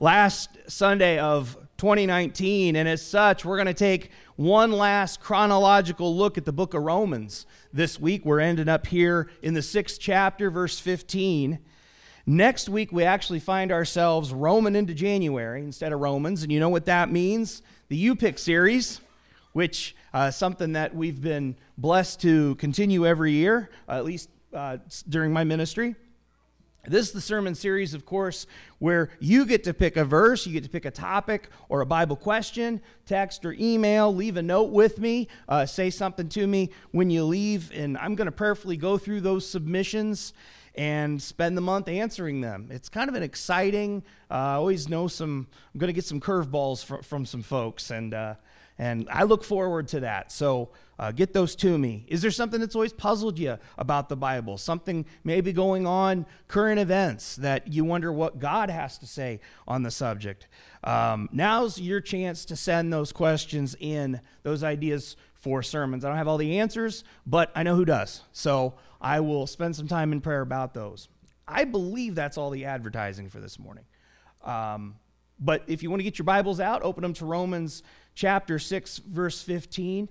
last Sunday of 2019, and as such, we're going to take one last chronological look at the book of Romans. This week, we're ending up here in the sixth chapter, verse 15. Next week, we actually find ourselves Roman into January instead of Romans, and you know what that means? The U Pick series, which uh, something that we've been blessed to continue every year, uh, at least uh, during my ministry. This is the sermon series, of course, where you get to pick a verse, you get to pick a topic or a Bible question, text or email, leave a note with me, uh, say something to me when you leave, and I'm going to prayerfully go through those submissions and spend the month answering them. It's kind of an exciting. Uh, I always know some. I'm going to get some curveballs from, from some folks, and uh, and I look forward to that. So uh, get those to me. Is there something that's always puzzled you about the Bible? Something maybe going on, current events that you wonder what God has to say on the subject? Um, now's your chance to send those questions in, those ideas for sermons. I don't have all the answers, but I know who does. So I will spend some time in prayer about those. I believe that's all the advertising for this morning. Um, but if you want to get your Bibles out, open them to Romans chapter 6, verse 15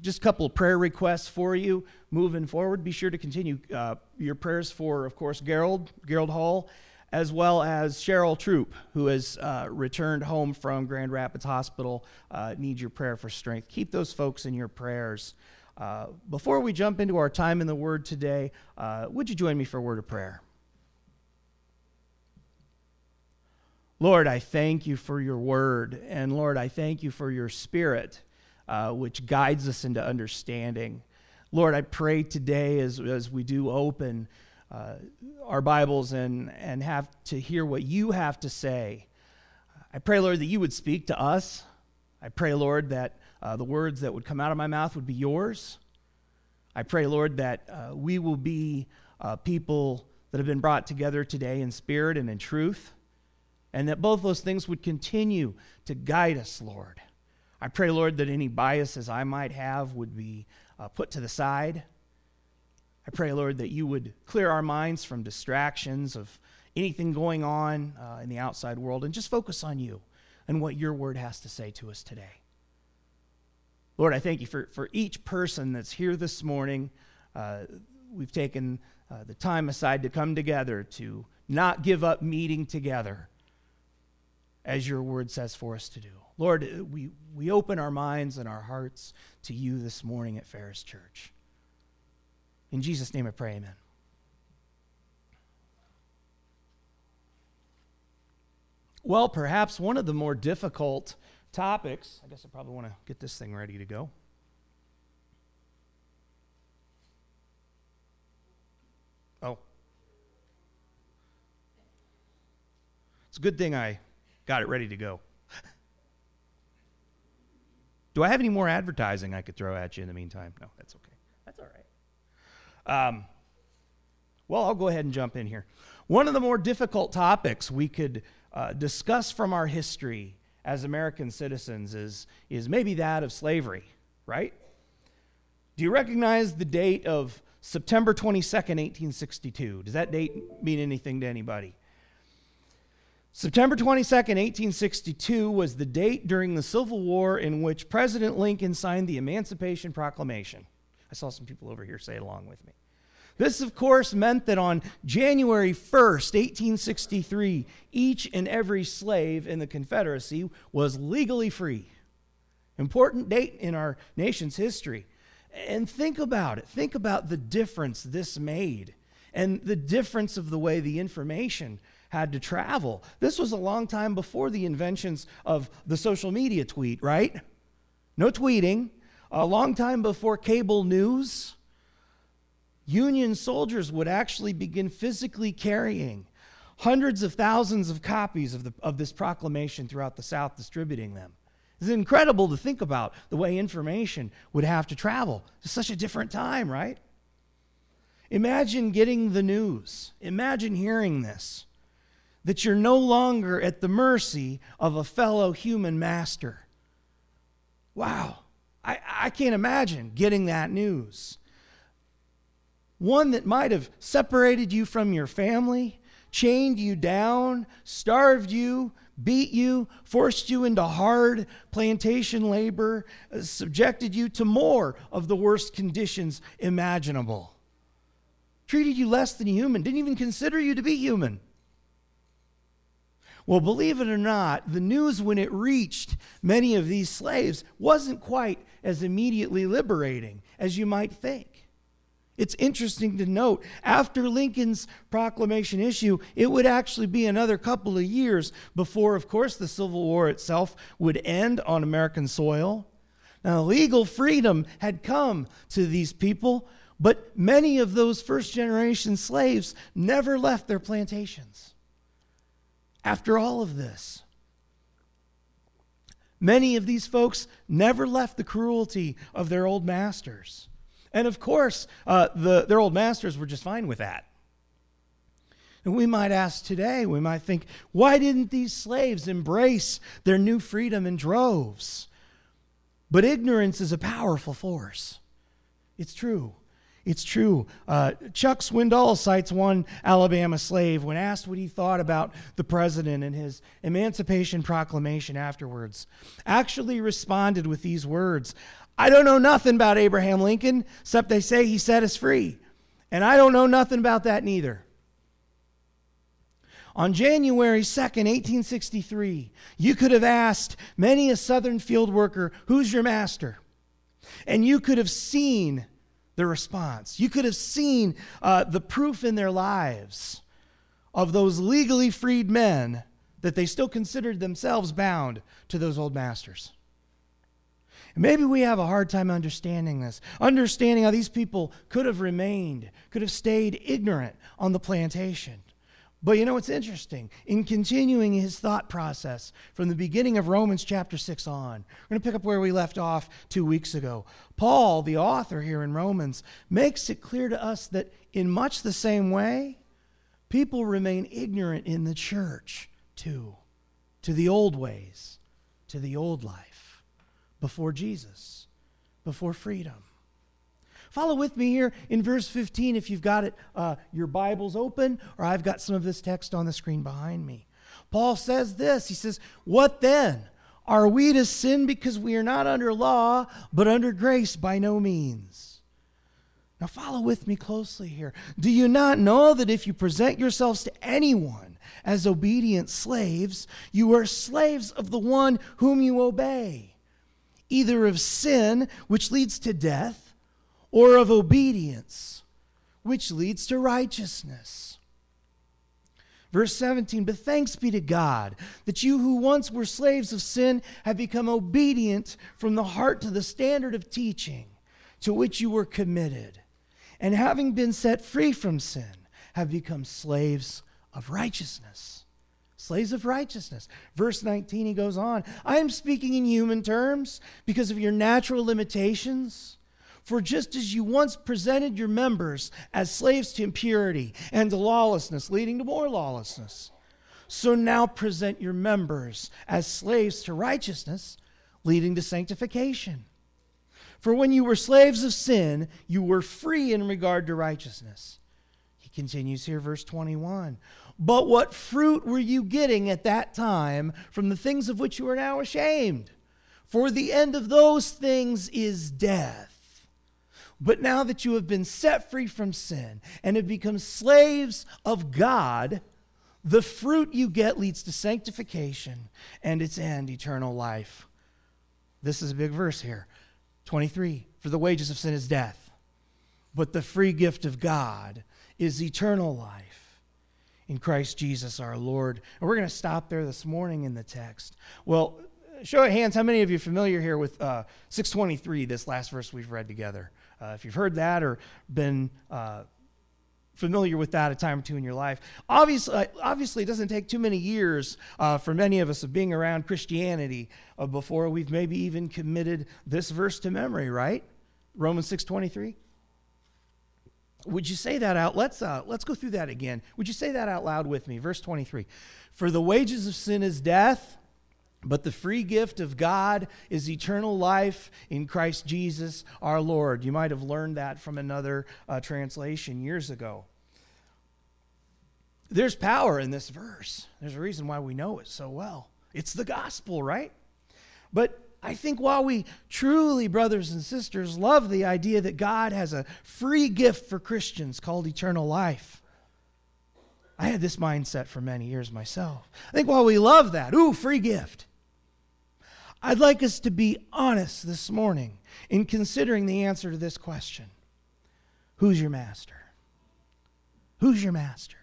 just a couple of prayer requests for you moving forward. Be sure to continue uh, your prayers for, of course, Gerald, Gerald Hall, as well as Cheryl Troop, who has uh, returned home from Grand Rapids Hospital. Uh, your prayer for strength. Keep those folks in your prayers. Uh, before we jump into our time in the Word today, uh, would you join me for a word of prayer? Lord, I thank you for your word. And Lord, I thank you for your spirit uh, which guides us into understanding. Lord, I pray today as, as we do open uh, our Bibles and, and have to hear what you have to say. I pray, Lord, that you would speak to us. I pray, Lord, that uh, the words that would come out of my mouth would be yours. I pray, Lord, that uh, we will be uh, people that have been brought together today in spirit and in truth, and that both those things would continue to guide us, Lord. I pray, Lord, that any biases I might have would be uh, put to the side. I pray, Lord, that you would clear our minds from distractions of anything going on uh, in the outside world and just focus on you and what your word has to say to us today. Lord, I thank you for, for each person that's here this morning. Uh, we've taken uh, the time aside to come together to not give up meeting together as your word says for us to do. Lord, we, we open our minds and our hearts to you this morning at Ferris Church. In Jesus' name I pray, amen. Well, perhaps one of the more difficult topics, I guess I probably want to get this thing ready to go. Oh. It's a good thing I got it ready to go. Do I have any more advertising I could throw at you in the meantime? No, that's okay. That's all right. Um, well, I'll go ahead and jump in here. One of the more difficult topics we could uh, discuss from our history as American citizens is, is maybe that of slavery, right? Do you recognize the date of September 22nd, 1862? Does that date mean anything to anybody? September 22nd, 1862 was the date during the Civil War in which President Lincoln signed the Emancipation Proclamation. I saw some people over here say along with me. This, of course, meant that on January 1st, 1863, each and every slave in the Confederacy was legally free. Important date in our nation's history. And think about it. Think about the difference this made and the difference of the way the information had to travel. This was a long time before the inventions of the social media tweet, right? No tweeting. A long time before cable news. Union soldiers would actually begin physically carrying hundreds of thousands of copies of, the, of this proclamation throughout the South, distributing them. It's incredible to think about the way information would have to travel. It's such a different time, right? Imagine getting the news. Imagine hearing this that you're no longer at the mercy of a fellow human master. Wow, I, I can't imagine getting that news. One that might have separated you from your family, chained you down, starved you, beat you, forced you into hard plantation labor, uh, subjected you to more of the worst conditions imaginable, treated you less than human, didn't even consider you to be human. Well, believe it or not, the news when it reached many of these slaves wasn't quite as immediately liberating as you might think. It's interesting to note, after Lincoln's proclamation issue, it would actually be another couple of years before, of course, the Civil War itself would end on American soil. Now, legal freedom had come to these people, but many of those first generation slaves never left their plantations. After all of this, many of these folks never left the cruelty of their old masters. And of course, uh, the, their old masters were just fine with that. And we might ask today, we might think, why didn't these slaves embrace their new freedom in droves? But ignorance is a powerful force. It's true. It's true. Uh, Chuck Swindoll cites one Alabama slave when asked what he thought about the president and his Emancipation Proclamation afterwards. Actually responded with these words I don't know nothing about Abraham Lincoln, except they say he set us free. And I don't know nothing about that neither. On January 2nd, 1863, you could have asked many a Southern field worker, Who's your master? And you could have seen the response. You could have seen uh, the proof in their lives of those legally freed men that they still considered themselves bound to those old masters. Maybe we have a hard time understanding this, understanding how these people could have remained, could have stayed ignorant on the plantation. But you know what's interesting? In continuing his thought process from the beginning of Romans chapter 6 on, we're going to pick up where we left off two weeks ago. Paul, the author here in Romans, makes it clear to us that in much the same way, people remain ignorant in the church too, to the old ways, to the old life before Jesus, before freedom. Follow with me here in verse 15 if you've got it, uh, your Bible's open, or I've got some of this text on the screen behind me. Paul says this He says, What then? Are we to sin because we are not under law, but under grace? By no means. Now, follow with me closely here. Do you not know that if you present yourselves to anyone as obedient slaves, you are slaves of the one whom you obey? either of sin, which leads to death, or of obedience, which leads to righteousness. Verse 17, but thanks be to God that you who once were slaves of sin have become obedient from the heart to the standard of teaching to which you were committed, and having been set free from sin, have become slaves of righteousness slaves of righteousness. Verse 19, he goes on I am speaking in human terms because of your natural limitations. For just as you once presented your members as slaves to impurity and to lawlessness, leading to more lawlessness, so now present your members as slaves to righteousness, leading to sanctification. For when you were slaves of sin, you were free in regard to righteousness. He continues here, verse 21. But what fruit were you getting at that time from the things of which you are now ashamed? For the end of those things is death. But now that you have been set free from sin and have become slaves of God, the fruit you get leads to sanctification and its end, eternal life. This is a big verse here. 23 For the wages of sin is death, but the free gift of God is eternal life in Christ Jesus our Lord. And we're going to stop there this morning in the text. Well, show of hands, how many of you are familiar here with uh, 623, this last verse we've read together? Uh, if you've heard that or been uh, familiar with that a time or two in your life, obviously, uh, obviously it doesn't take too many years uh, for many of us of being around Christianity uh, before we've maybe even committed this verse to memory, right? Romans 623. Would you say that out? Let's uh, let's go through that again. Would you say that out loud with me? Verse 23. For the wages of sin is death, but the free gift of God is eternal life in Christ Jesus our Lord. You might have learned that from another uh, translation years ago. there's power in this verse. There's a reason why we know it so well. It's the gospel, right? But I think while we truly, brothers and sisters, love the idea that God has a free gift for Christians called eternal life, I had this mindset for many years myself. I think while we love that, ooh, free gift, I'd like us to be honest this morning in considering the answer to this question Who's your master? Who's your master?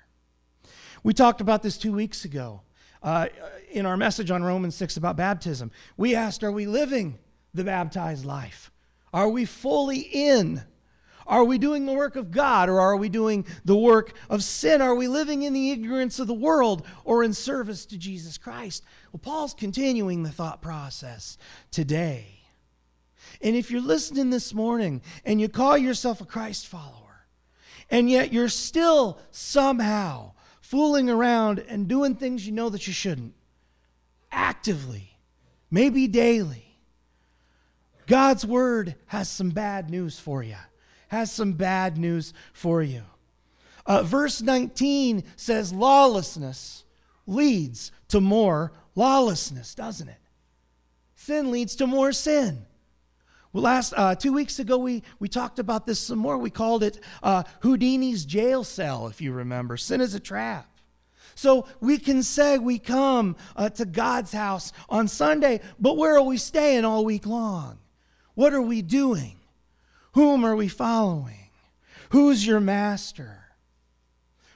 We talked about this two weeks ago uh, in our message on Romans 6 about baptism. We asked, Are we living the baptized life? Are we fully in? Are we doing the work of God or are we doing the work of sin? Are we living in the ignorance of the world or in service to Jesus Christ? Well, Paul's continuing the thought process today. And if you're listening this morning and you call yourself a Christ follower, and yet you're still somehow fooling around and doing things you know that you shouldn't, actively, maybe daily, God's word has some bad news for you. Has some bad news for you. Uh, verse 19 says, Lawlessness leads to more lawlessness, doesn't it? Sin leads to more sin. Well, last uh, two weeks ago, we, we talked about this some more. We called it uh, Houdini's jail cell, if you remember. Sin is a trap. So we can say we come uh, to God's house on Sunday, but where are we staying all week long? What are we doing? Whom are we following? Who's your master?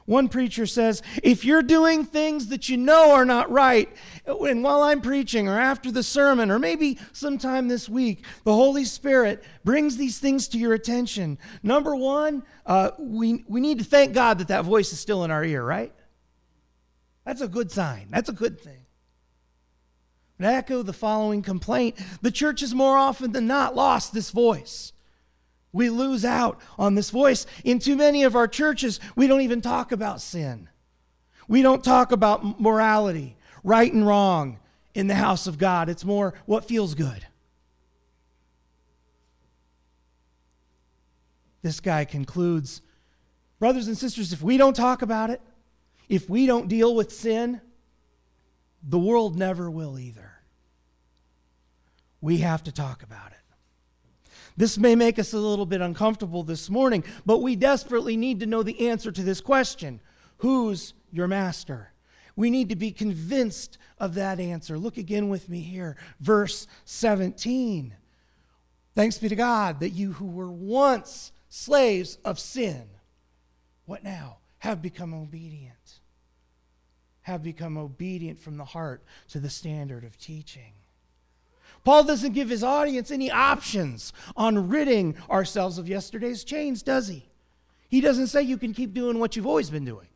One preacher says, if you're doing things that you know are not right, and while I'm preaching or after the sermon or maybe sometime this week, the Holy Spirit brings these things to your attention. Number one, uh, we, we need to thank God that that voice is still in our ear, right? That's a good sign. That's a good thing. But echo the following complaint the church has more often than not lost this voice. We lose out on this voice. In too many of our churches, we don't even talk about sin. We don't talk about morality, right and wrong in the house of God. It's more what feels good. This guy concludes Brothers and sisters, if we don't talk about it, if we don't deal with sin, the world never will either. We have to talk about it. This may make us a little bit uncomfortable this morning, but we desperately need to know the answer to this question Who's your master? We need to be convinced of that answer. Look again with me here, verse 17. Thanks be to God that you who were once slaves of sin, what now? Have become obedient. Have become obedient from the heart to the standard of teaching. Paul doesn't give his audience any options on ridding ourselves of yesterday's chains, does he? He doesn't say you can keep doing what you've always been doing.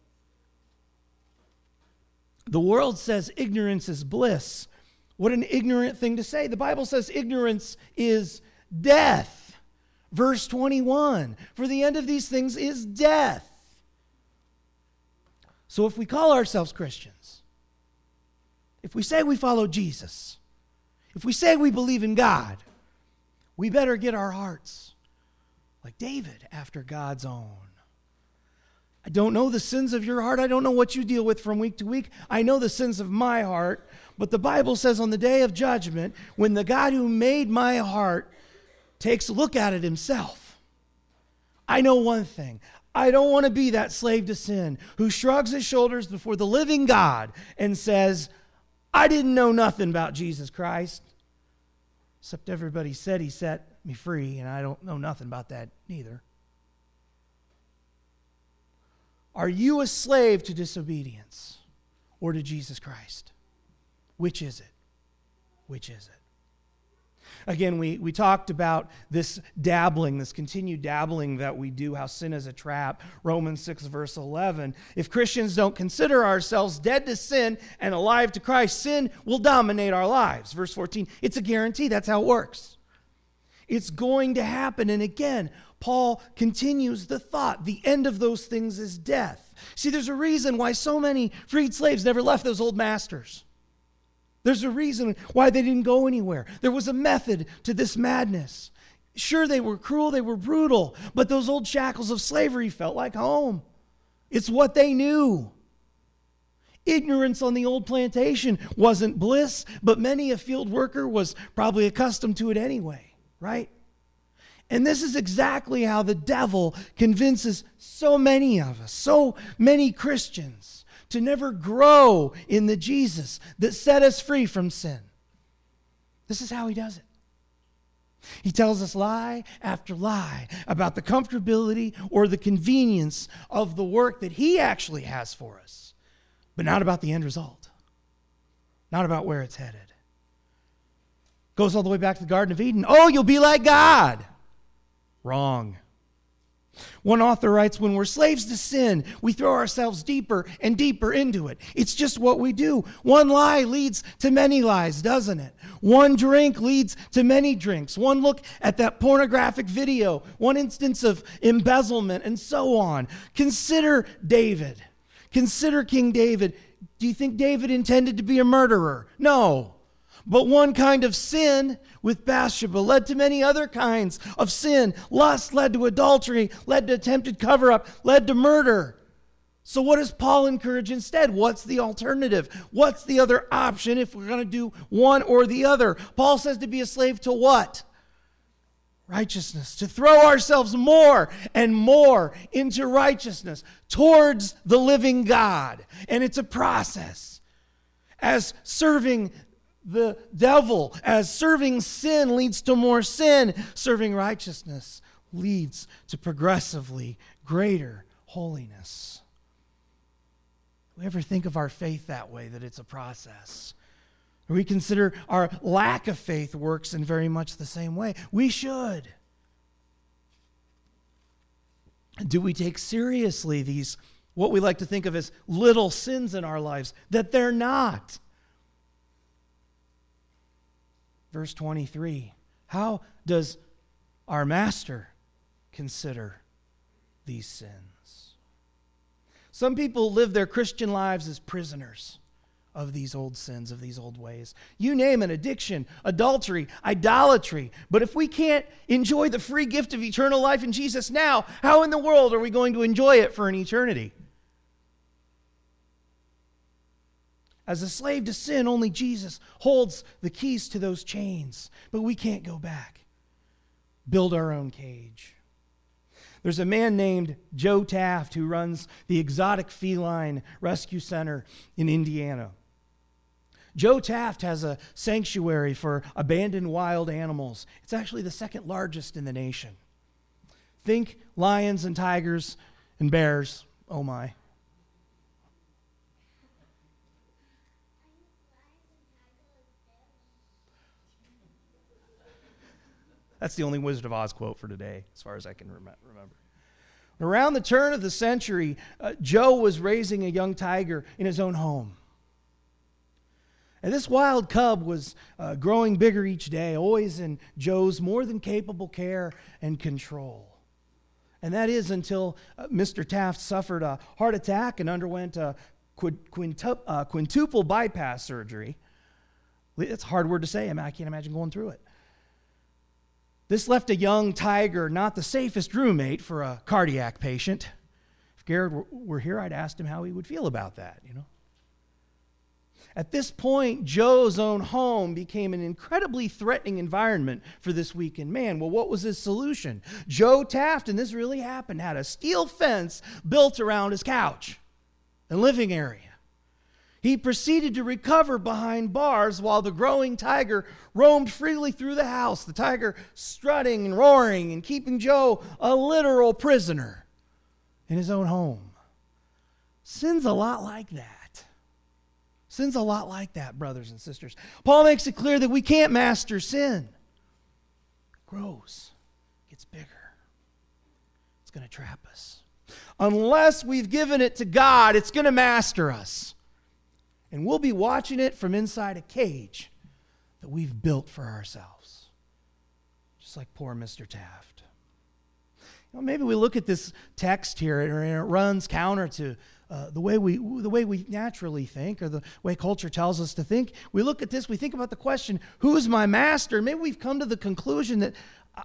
The world says ignorance is bliss. What an ignorant thing to say. The Bible says ignorance is death. Verse 21 For the end of these things is death. So if we call ourselves Christians, if we say we follow Jesus, if we say we believe in God, we better get our hearts like David after God's own. I don't know the sins of your heart. I don't know what you deal with from week to week. I know the sins of my heart. But the Bible says on the day of judgment, when the God who made my heart takes a look at it himself, I know one thing. I don't want to be that slave to sin who shrugs his shoulders before the living God and says, I didn't know nothing about Jesus Christ. Except everybody said he set me free, and I don't know nothing about that neither. Are you a slave to disobedience or to Jesus Christ? Which is it? Which is it? Again, we, we talked about this dabbling, this continued dabbling that we do, how sin is a trap. Romans 6, verse 11. If Christians don't consider ourselves dead to sin and alive to Christ, sin will dominate our lives. Verse 14, it's a guarantee. That's how it works. It's going to happen. And again, Paul continues the thought the end of those things is death. See, there's a reason why so many freed slaves never left those old masters. There's a reason why they didn't go anywhere. There was a method to this madness. Sure, they were cruel, they were brutal, but those old shackles of slavery felt like home. It's what they knew. Ignorance on the old plantation wasn't bliss, but many a field worker was probably accustomed to it anyway, right? And this is exactly how the devil convinces so many of us, so many Christians, to never grow in the Jesus that set us free from sin. This is how he does it. He tells us lie after lie about the comfortability or the convenience of the work that he actually has for us, but not about the end result, not about where it's headed. Goes all the way back to the Garden of Eden. Oh, you'll be like God. Wrong. One author writes When we're slaves to sin, we throw ourselves deeper and deeper into it. It's just what we do. One lie leads to many lies, doesn't it? One drink leads to many drinks. One look at that pornographic video, one instance of embezzlement, and so on. Consider David. Consider King David. Do you think David intended to be a murderer? No. But one kind of sin with Bathsheba led to many other kinds of sin. Lust led to adultery, led to attempted cover up, led to murder. So, what does Paul encourage instead? What's the alternative? What's the other option if we're going to do one or the other? Paul says to be a slave to what? Righteousness. To throw ourselves more and more into righteousness towards the living God. And it's a process. As serving the devil. As serving sin leads to more sin, serving righteousness leads to progressively greater holiness. We ever think of our faith that way, that it's a process? We consider our lack of faith works in very much the same way? We should. Do we take seriously these, what we like to think of as little sins in our lives, that they're not? Verse 23 How does our master consider these sins? Some people live their Christian lives as prisoners of these old sins, of these old ways. You name an addiction, adultery, idolatry. But if we can't enjoy the free gift of eternal life in Jesus now, how in the world are we going to enjoy it for an eternity? As a slave to sin, only Jesus holds the keys to those chains, but we can't go back. Build our own cage. There's a man named Joe Taft who runs the Exotic Feline Rescue Center in Indiana. Joe Taft has a sanctuary for abandoned wild animals. It's actually the second largest in the nation. Think lions and tigers and bears. Oh my. That's the only Wizard of Oz quote for today, as far as I can rem- remember. Around the turn of the century, uh, Joe was raising a young tiger in his own home. And this wild cub was uh, growing bigger each day, always in Joe's more than capable care and control. And that is until uh, Mr. Taft suffered a heart attack and underwent a quintuple, uh, quintuple bypass surgery. It's a hard word to say. I, mean, I can't imagine going through it. This left a young tiger not the safest roommate for a cardiac patient. If Garrett were here, I'd ask him how he would feel about that, you know. At this point, Joe's own home became an incredibly threatening environment for this weakened man. Well, what was his solution? Joe Taft, and this really happened, had a steel fence built around his couch and living area. He proceeded to recover behind bars while the growing tiger roamed freely through the house, the tiger strutting and roaring and keeping Joe a literal prisoner in his own home. Sin's a lot like that. Sin's a lot like that, brothers and sisters. Paul makes it clear that we can't master sin. It grows, gets bigger. It's going to trap us. Unless we've given it to God, it's going to master us. And we'll be watching it from inside a cage that we've built for ourselves. Just like poor Mr. Taft. You know, maybe we look at this text here and it runs counter to uh, the way we the way we naturally think or the way culture tells us to think we look at this we think about the question who's my master maybe we've come to the conclusion that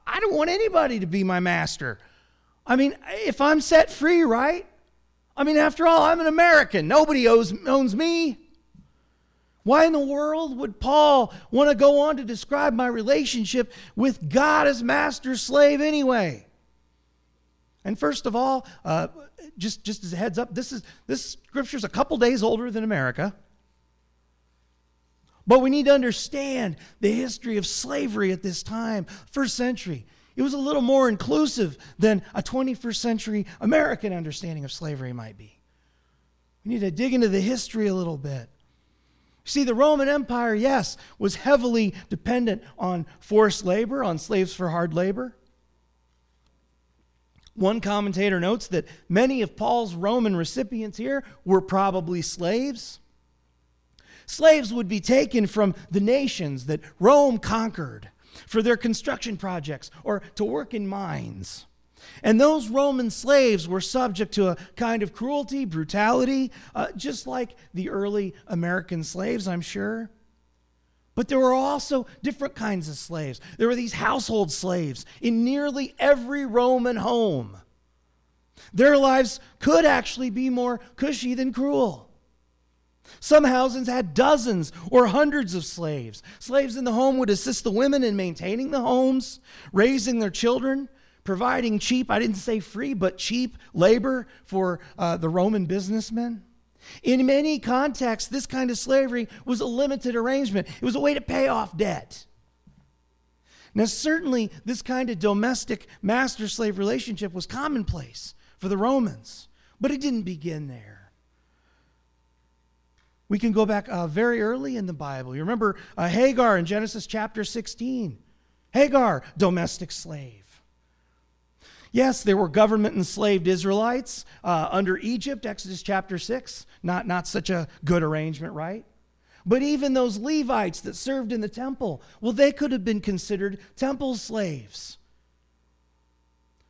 i don't want anybody to be my master i mean if i'm set free right I mean, after all, I'm an American. Nobody owes, owns me. Why in the world would Paul want to go on to describe my relationship with God as master slave anyway? And first of all, uh, just, just as a heads up, this is this scripture is a couple days older than America. But we need to understand the history of slavery at this time, first century. It was a little more inclusive than a 21st century American understanding of slavery might be. We need to dig into the history a little bit. See, the Roman Empire, yes, was heavily dependent on forced labor, on slaves for hard labor. One commentator notes that many of Paul's Roman recipients here were probably slaves. Slaves would be taken from the nations that Rome conquered for their construction projects or to work in mines. And those Roman slaves were subject to a kind of cruelty, brutality, uh, just like the early American slaves, I'm sure. But there were also different kinds of slaves. There were these household slaves in nearly every Roman home. Their lives could actually be more cushy than cruel. Some houses had dozens or hundreds of slaves. Slaves in the home would assist the women in maintaining the homes, raising their children, providing cheap, I didn't say free, but cheap labor for uh, the Roman businessmen. In many contexts, this kind of slavery was a limited arrangement, it was a way to pay off debt. Now, certainly, this kind of domestic master slave relationship was commonplace for the Romans, but it didn't begin there. We can go back uh, very early in the Bible. You remember uh, Hagar in Genesis chapter 16. Hagar, domestic slave. Yes, there were government enslaved Israelites uh, under Egypt, Exodus chapter 6. Not, not such a good arrangement, right? But even those Levites that served in the temple, well, they could have been considered temple slaves.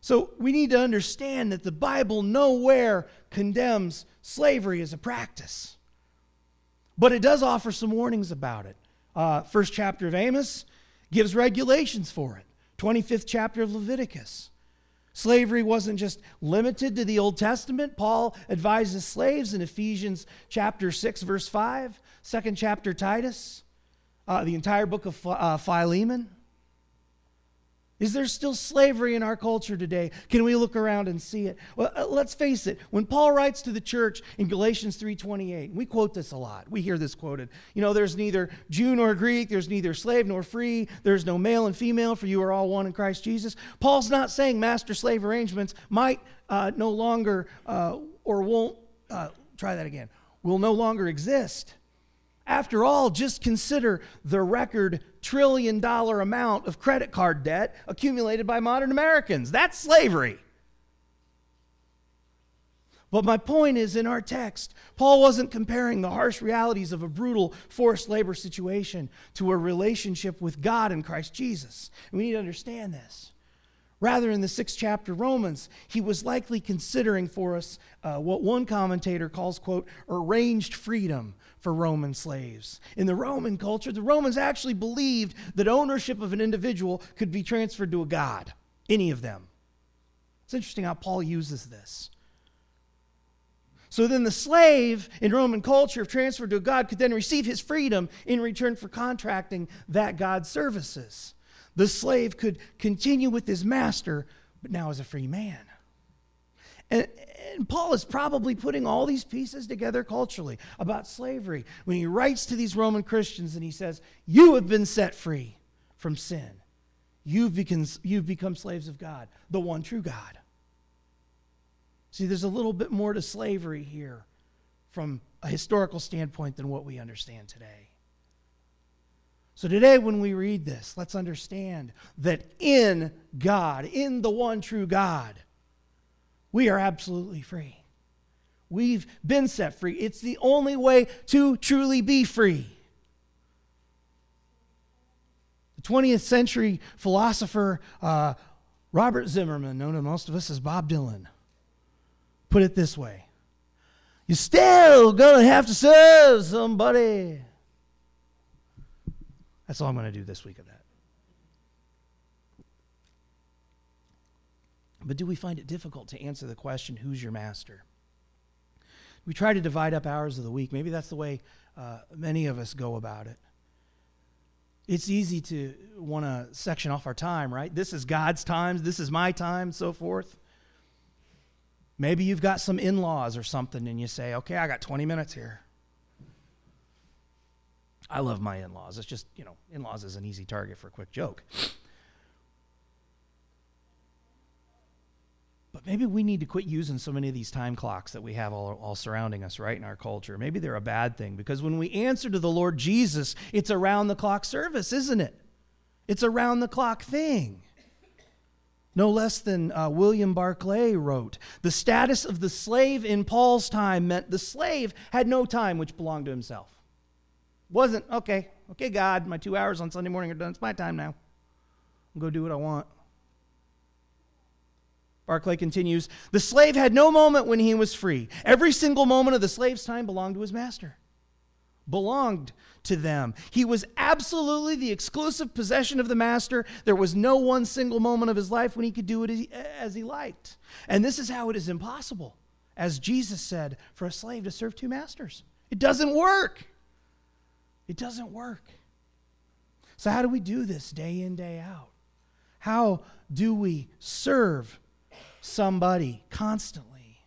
So we need to understand that the Bible nowhere condemns slavery as a practice. But it does offer some warnings about it. Uh, first chapter of Amos gives regulations for it. 25th chapter of Leviticus. Slavery wasn't just limited to the Old Testament. Paul advises slaves in Ephesians chapter 6, verse 5, second chapter Titus, uh, the entire book of uh, Philemon. Is there still slavery in our culture today? Can we look around and see it? Well, uh, let's face it. When Paul writes to the church in Galatians 3:28, we quote this a lot. We hear this quoted. You know, there's neither Jew nor Greek, there's neither slave nor free, there's no male and female, for you are all one in Christ Jesus. Paul's not saying master-slave arrangements might uh, no longer uh, or won't uh, try that again. Will no longer exist. After all, just consider the record trillion dollar amount of credit card debt accumulated by modern Americans. That's slavery. But my point is in our text, Paul wasn't comparing the harsh realities of a brutal forced labor situation to a relationship with God in Christ Jesus. We need to understand this. Rather, in the sixth chapter Romans, he was likely considering for us uh, what one commentator calls, quote, arranged freedom for Roman slaves. In the Roman culture, the Romans actually believed that ownership of an individual could be transferred to a god, any of them. It's interesting how Paul uses this. So then the slave in Roman culture, if transferred to a god, could then receive his freedom in return for contracting that god's services. The slave could continue with his master, but now as a free man. And, and Paul is probably putting all these pieces together culturally about slavery when he writes to these Roman Christians and he says, You have been set free from sin. You've become, you've become slaves of God, the one true God. See, there's a little bit more to slavery here from a historical standpoint than what we understand today. So, today, when we read this, let's understand that in God, in the one true God, we are absolutely free. We've been set free. It's the only way to truly be free. The 20th century philosopher uh, Robert Zimmerman, known to most of us as Bob Dylan, put it this way You're still going to have to serve somebody. That's all I'm going to do this week of that. But do we find it difficult to answer the question, who's your master? We try to divide up hours of the week. Maybe that's the way uh, many of us go about it. It's easy to want to section off our time, right? This is God's time, this is my time, so forth. Maybe you've got some in laws or something, and you say, okay, I got 20 minutes here. I love my in laws. It's just, you know, in laws is an easy target for a quick joke. But maybe we need to quit using so many of these time clocks that we have all, all surrounding us, right, in our culture. Maybe they're a bad thing because when we answer to the Lord Jesus, it's around the clock service, isn't it? It's a round the clock thing. No less than uh, William Barclay wrote The status of the slave in Paul's time meant the slave had no time which belonged to himself. Wasn't, okay, okay, God, my two hours on Sunday morning are done. It's my time now. I'll go do what I want. Barclay continues The slave had no moment when he was free. Every single moment of the slave's time belonged to his master, belonged to them. He was absolutely the exclusive possession of the master. There was no one single moment of his life when he could do it as he liked. And this is how it is impossible, as Jesus said, for a slave to serve two masters. It doesn't work. It doesn't work. So, how do we do this day in, day out? How do we serve somebody constantly?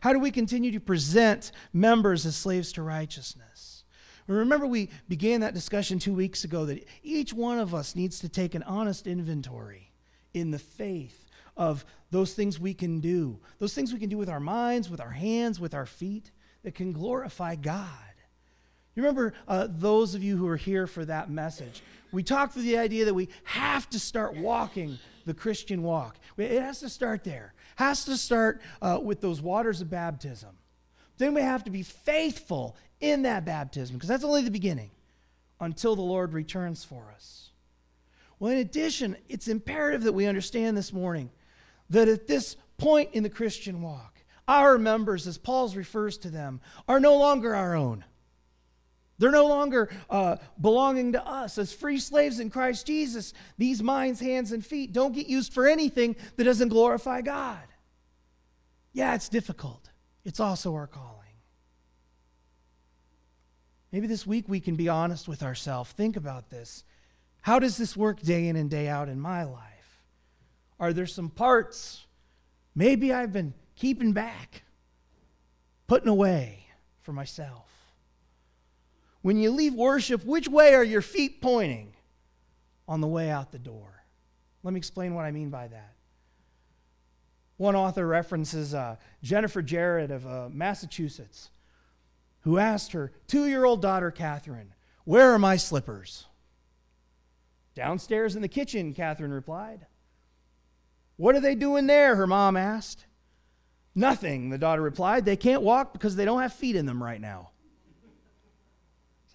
How do we continue to present members as slaves to righteousness? Remember, we began that discussion two weeks ago that each one of us needs to take an honest inventory in the faith of those things we can do, those things we can do with our minds, with our hands, with our feet that can glorify God. You remember uh, those of you who are here for that message? We talked through the idea that we have to start walking the Christian walk. It has to start there. Has to start uh, with those waters of baptism. Then we have to be faithful in that baptism because that's only the beginning until the Lord returns for us. Well, in addition, it's imperative that we understand this morning that at this point in the Christian walk, our members, as Paul refers to them, are no longer our own. They're no longer uh, belonging to us. As free slaves in Christ Jesus, these minds, hands, and feet don't get used for anything that doesn't glorify God. Yeah, it's difficult. It's also our calling. Maybe this week we can be honest with ourselves. Think about this. How does this work day in and day out in my life? Are there some parts maybe I've been keeping back, putting away for myself? When you leave worship, which way are your feet pointing on the way out the door? Let me explain what I mean by that. One author references uh, Jennifer Jarrett of uh, Massachusetts, who asked her two year old daughter, Catherine, Where are my slippers? Downstairs in the kitchen, Catherine replied. What are they doing there? her mom asked. Nothing, the daughter replied. They can't walk because they don't have feet in them right now.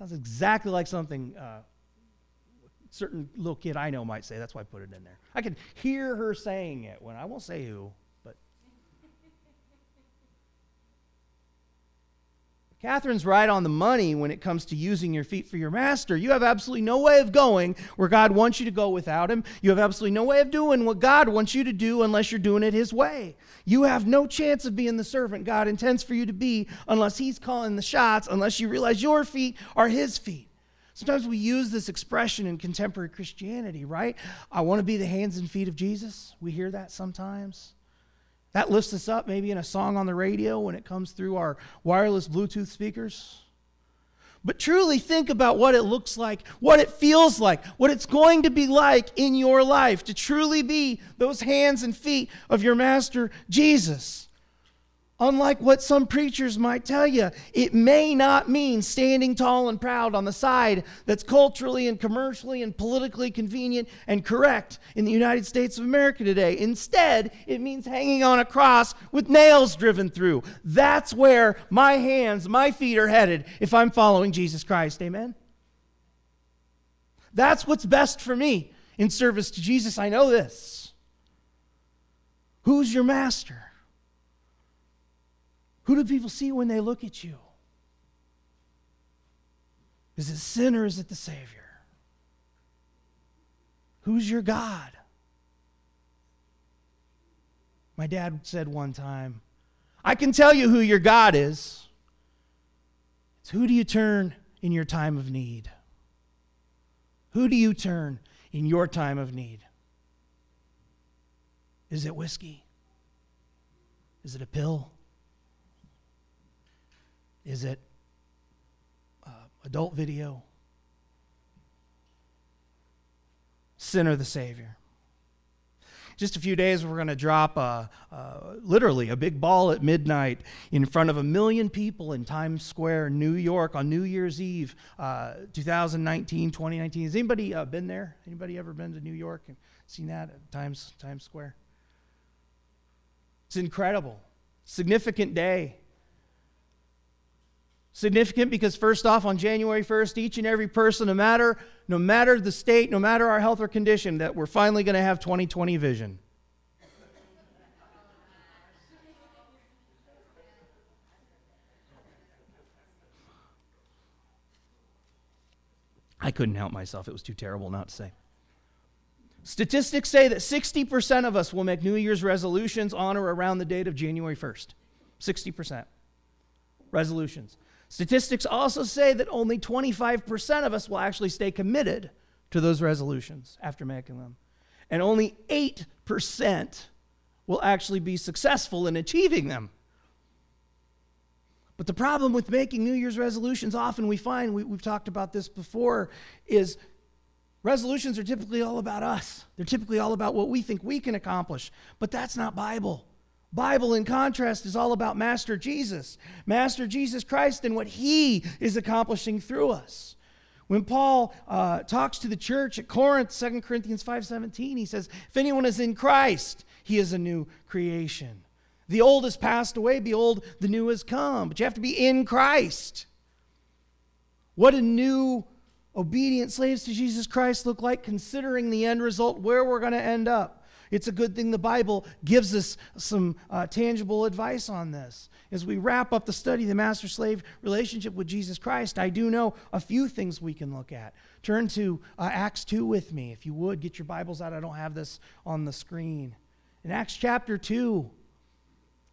Sounds exactly like something uh, certain little kid I know might say. That's why I put it in there. I can hear her saying it when I won't say who, Catherine's right on the money when it comes to using your feet for your master. You have absolutely no way of going where God wants you to go without Him. You have absolutely no way of doing what God wants you to do unless you're doing it His way. You have no chance of being the servant God intends for you to be unless He's calling the shots, unless you realize your feet are His feet. Sometimes we use this expression in contemporary Christianity, right? I want to be the hands and feet of Jesus. We hear that sometimes. That lifts us up maybe in a song on the radio when it comes through our wireless Bluetooth speakers. But truly think about what it looks like, what it feels like, what it's going to be like in your life to truly be those hands and feet of your Master Jesus. Unlike what some preachers might tell you, it may not mean standing tall and proud on the side that's culturally and commercially and politically convenient and correct in the United States of America today. Instead, it means hanging on a cross with nails driven through. That's where my hands, my feet are headed if I'm following Jesus Christ. Amen? That's what's best for me in service to Jesus. I know this. Who's your master? Who do people see when they look at you? Is it sin or is it the Savior? Who's your God? My dad said one time, I can tell you who your God is. It's who do you turn in your time of need? Who do you turn in your time of need? Is it whiskey? Is it a pill? Is it uh, adult video? Sinner the Savior? just a few days, we're going to drop a, literally a big ball at midnight in front of a million people in Times Square, New York, on New Year's Eve, uh, 2019, 2019. Has anybody uh, been there? Anybody ever been to New York and seen that at Times Times Square? It's incredible, significant day. Significant because first off, on January 1st, each and every person, no matter, no matter the state, no matter our health or condition, that we're finally going to have 2020 vision. I couldn't help myself. It was too terrible not to say. Statistics say that 60% of us will make New Year's resolutions on or around the date of January 1st. 60% resolutions. Statistics also say that only 25% of us will actually stay committed to those resolutions after making them. And only 8% will actually be successful in achieving them. But the problem with making New Year's resolutions, often we find, we, have talked about this before, is resolutions are typically all about us. They're typically all about what we think we can accomplish. But that's not Bible. Bible, in contrast, is all about Master Jesus, Master Jesus Christ, and what He is accomplishing through us. When Paul uh, talks to the church at Corinth, 2 Corinthians 5.17, he says, If anyone is in Christ, he is a new creation. The old has passed away, behold, the new has come. But you have to be in Christ. What a new obedient slaves to Jesus Christ look like, considering the end result, where we're going to end up. It's a good thing the Bible gives us some uh, tangible advice on this. As we wrap up the study, the master slave relationship with Jesus Christ, I do know a few things we can look at. Turn to uh, Acts 2 with me, if you would. Get your Bibles out. I don't have this on the screen. In Acts chapter 2,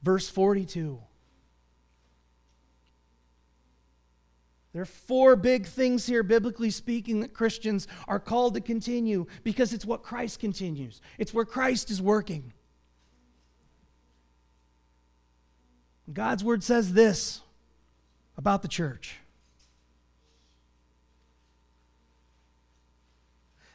verse 42. There are four big things here, biblically speaking, that Christians are called to continue because it's what Christ continues, it's where Christ is working. God's word says this about the church.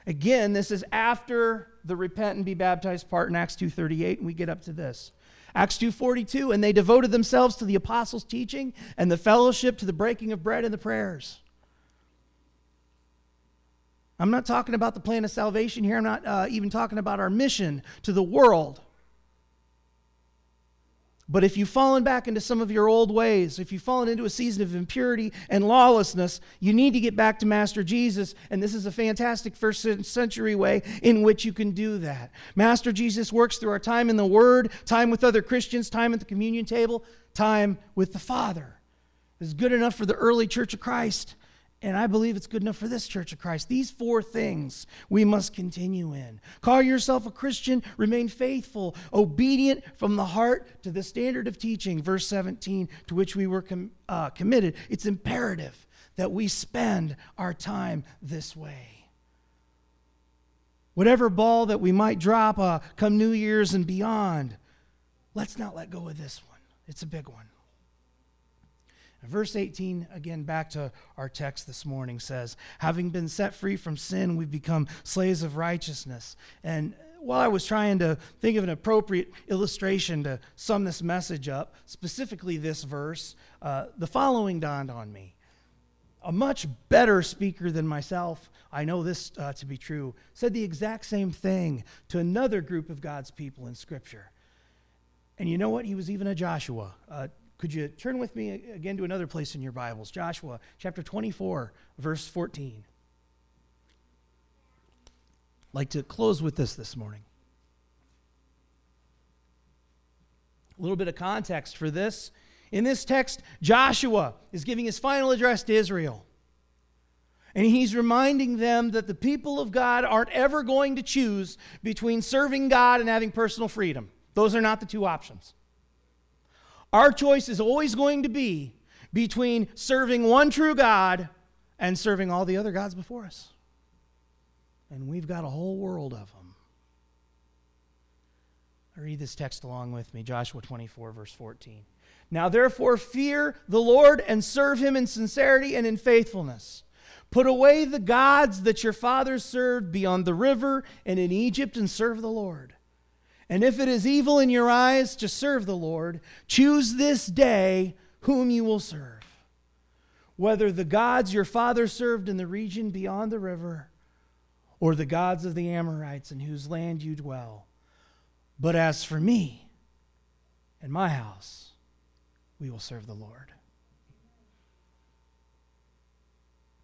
Again, this is after the repent and be baptized part in Acts 2:38 and we get up to this. Acts 2:42 and they devoted themselves to the apostles' teaching and the fellowship to the breaking of bread and the prayers. I'm not talking about the plan of salvation here. I'm not uh, even talking about our mission to the world. But if you've fallen back into some of your old ways, if you've fallen into a season of impurity and lawlessness, you need to get back to Master Jesus. And this is a fantastic first century way in which you can do that. Master Jesus works through our time in the Word, time with other Christians, time at the communion table, time with the Father. It's good enough for the early church of Christ. And I believe it's good enough for this Church of Christ. These four things we must continue in. Call yourself a Christian, remain faithful, obedient from the heart to the standard of teaching, verse 17, to which we were com- uh, committed. It's imperative that we spend our time this way. Whatever ball that we might drop uh, come New Year's and beyond, let's not let go of this one. It's a big one. Verse 18, again, back to our text this morning, says, Having been set free from sin, we've become slaves of righteousness. And while I was trying to think of an appropriate illustration to sum this message up, specifically this verse, uh, the following dawned on me. A much better speaker than myself, I know this uh, to be true, said the exact same thing to another group of God's people in Scripture. And you know what? He was even a Joshua. Uh, could you turn with me again to another place in your Bibles? Joshua chapter 24, verse 14. I'd like to close with this this morning. A little bit of context for this. In this text, Joshua is giving his final address to Israel. And he's reminding them that the people of God aren't ever going to choose between serving God and having personal freedom. Those are not the two options. Our choice is always going to be between serving one true God and serving all the other gods before us. And we've got a whole world of them. Read this text along with me Joshua 24, verse 14. Now, therefore, fear the Lord and serve him in sincerity and in faithfulness. Put away the gods that your fathers served beyond the river and in Egypt and serve the Lord. And if it is evil in your eyes to serve the Lord, choose this day whom you will serve. Whether the gods your father served in the region beyond the river, or the gods of the Amorites in whose land you dwell. But as for me and my house, we will serve the Lord.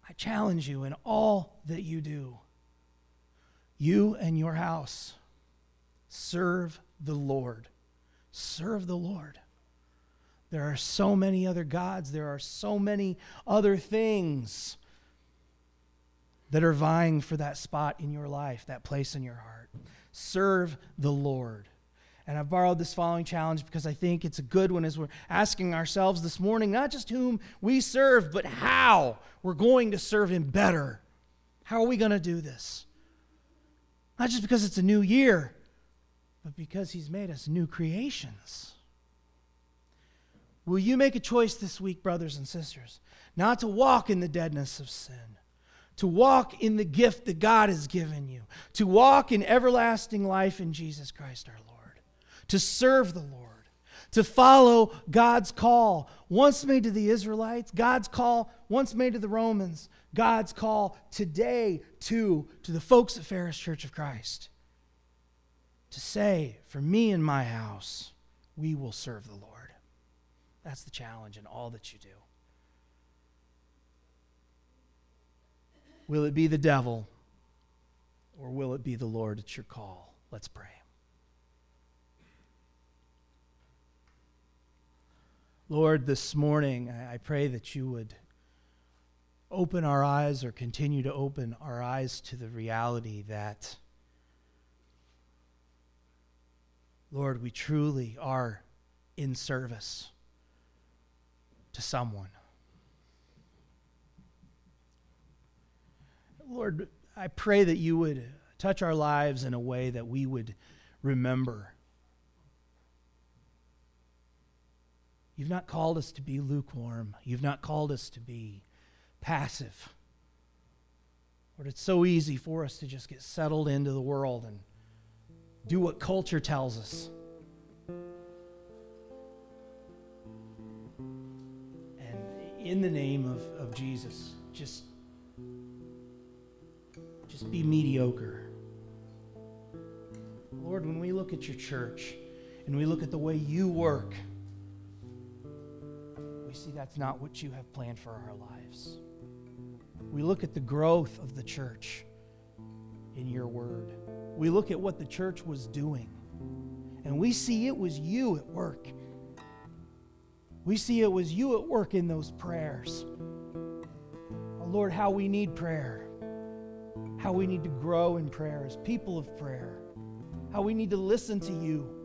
I challenge you in all that you do, you and your house, serve the Lord. Serve the Lord. There are so many other gods, there are so many other things that are vying for that spot in your life, that place in your heart. Serve the Lord. And I've borrowed this following challenge because I think it's a good one as we're asking ourselves this morning not just whom we serve, but how we're going to serve Him better. How are we going to do this? Not just because it's a new year, but because He's made us new creations. Will you make a choice this week, brothers and sisters, not to walk in the deadness of sin, to walk in the gift that God has given you, to walk in everlasting life in Jesus Christ our Lord? to serve the Lord, to follow God's call, once made to the Israelites, God's call once made to the Romans, God's call today too to the folks at Ferris Church of Christ. To say, for me and my house, we will serve the Lord. That's the challenge in all that you do. Will it be the devil or will it be the Lord at your call? Let's pray. Lord, this morning, I pray that you would open our eyes or continue to open our eyes to the reality that, Lord, we truly are in service to someone. Lord, I pray that you would touch our lives in a way that we would remember You've not called us to be lukewarm. You've not called us to be passive. Lord, it's so easy for us to just get settled into the world and do what culture tells us. And in the name of, of Jesus, just, just be mediocre. Lord, when we look at your church and we look at the way you work, we see that's not what you have planned for our lives. We look at the growth of the church in your word. We look at what the church was doing, and we see it was you at work. We see it was you at work in those prayers. Oh, Lord, how we need prayer, how we need to grow in prayer as people of prayer, how we need to listen to you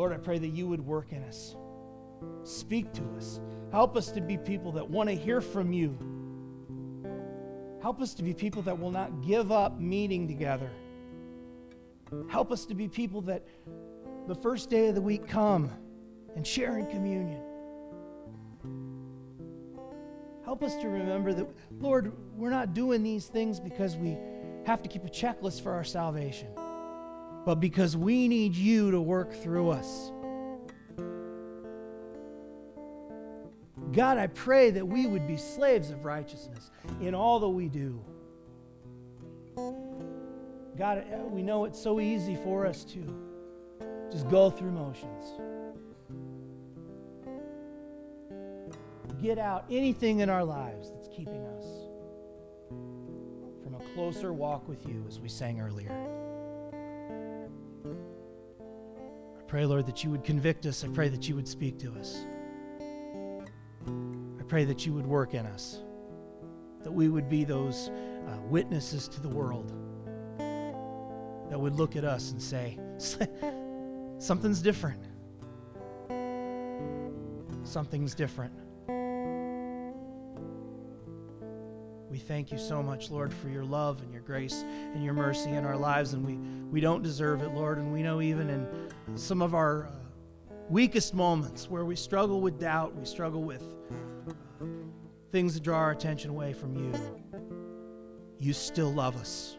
Lord, I pray that you would work in us. Speak to us. Help us to be people that want to hear from you. Help us to be people that will not give up meeting together. Help us to be people that the first day of the week come and share in communion. Help us to remember that, Lord, we're not doing these things because we have to keep a checklist for our salvation but because we need you to work through us. God, I pray that we would be slaves of righteousness in all that we do. God, uh, we know it's so easy for us to just go through motions. Get out anything in our lives that's keeping us from a closer walk with you, as we sang earlier. I pray, Lord, that you would convict us. I pray that you would speak to us. Pray that you would work in us, that we would be those uh, witnesses to the world that would look at us and say, Something's different. Something's different. We thank you so much, Lord, for your love and your grace and your mercy in our lives. And we, we don't deserve it, Lord. And we know even in some of our uh, weakest moments where we struggle with doubt, we struggle with things that draw our attention away from you, you still love us.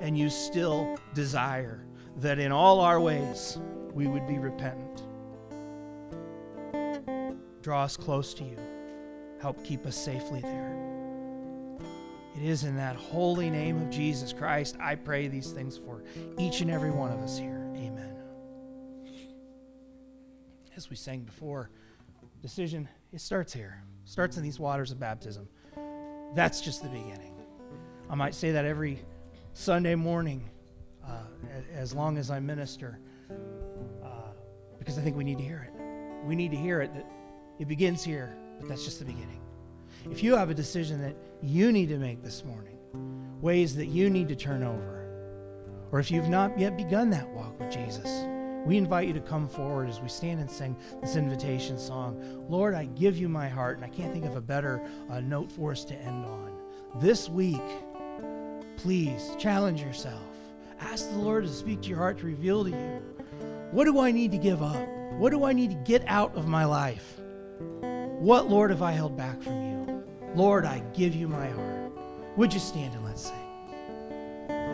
And you still desire that in all our ways we would be repentant. Draw us close to you. Help keep us safely there. It is in that holy name of Jesus Christ I pray these things for each and every one of us here. Amen. As we sang before, decision, it starts here. Starts in these waters of baptism. That's just the beginning. I might say that every Sunday morning uh, as long as I minister uh, because I think we need to hear it. We need to hear it that it begins here but that's just the beginning. If you have a decision that you need to make this morning, ways that you need to turn over, or if you've not yet begun that walk with Jesus, we invite you to come forward as we stand and sing this invitation song. Lord, I give you my heart, and I can't think of a better uh, note for us to end on. This week, please challenge yourself. Ask the Lord to speak to your heart, to reveal to you what do I need to give up? What do I need to get out of my life? What, Lord, have I held back from you? Lord, I give you my heart. Would you stand and let's sing?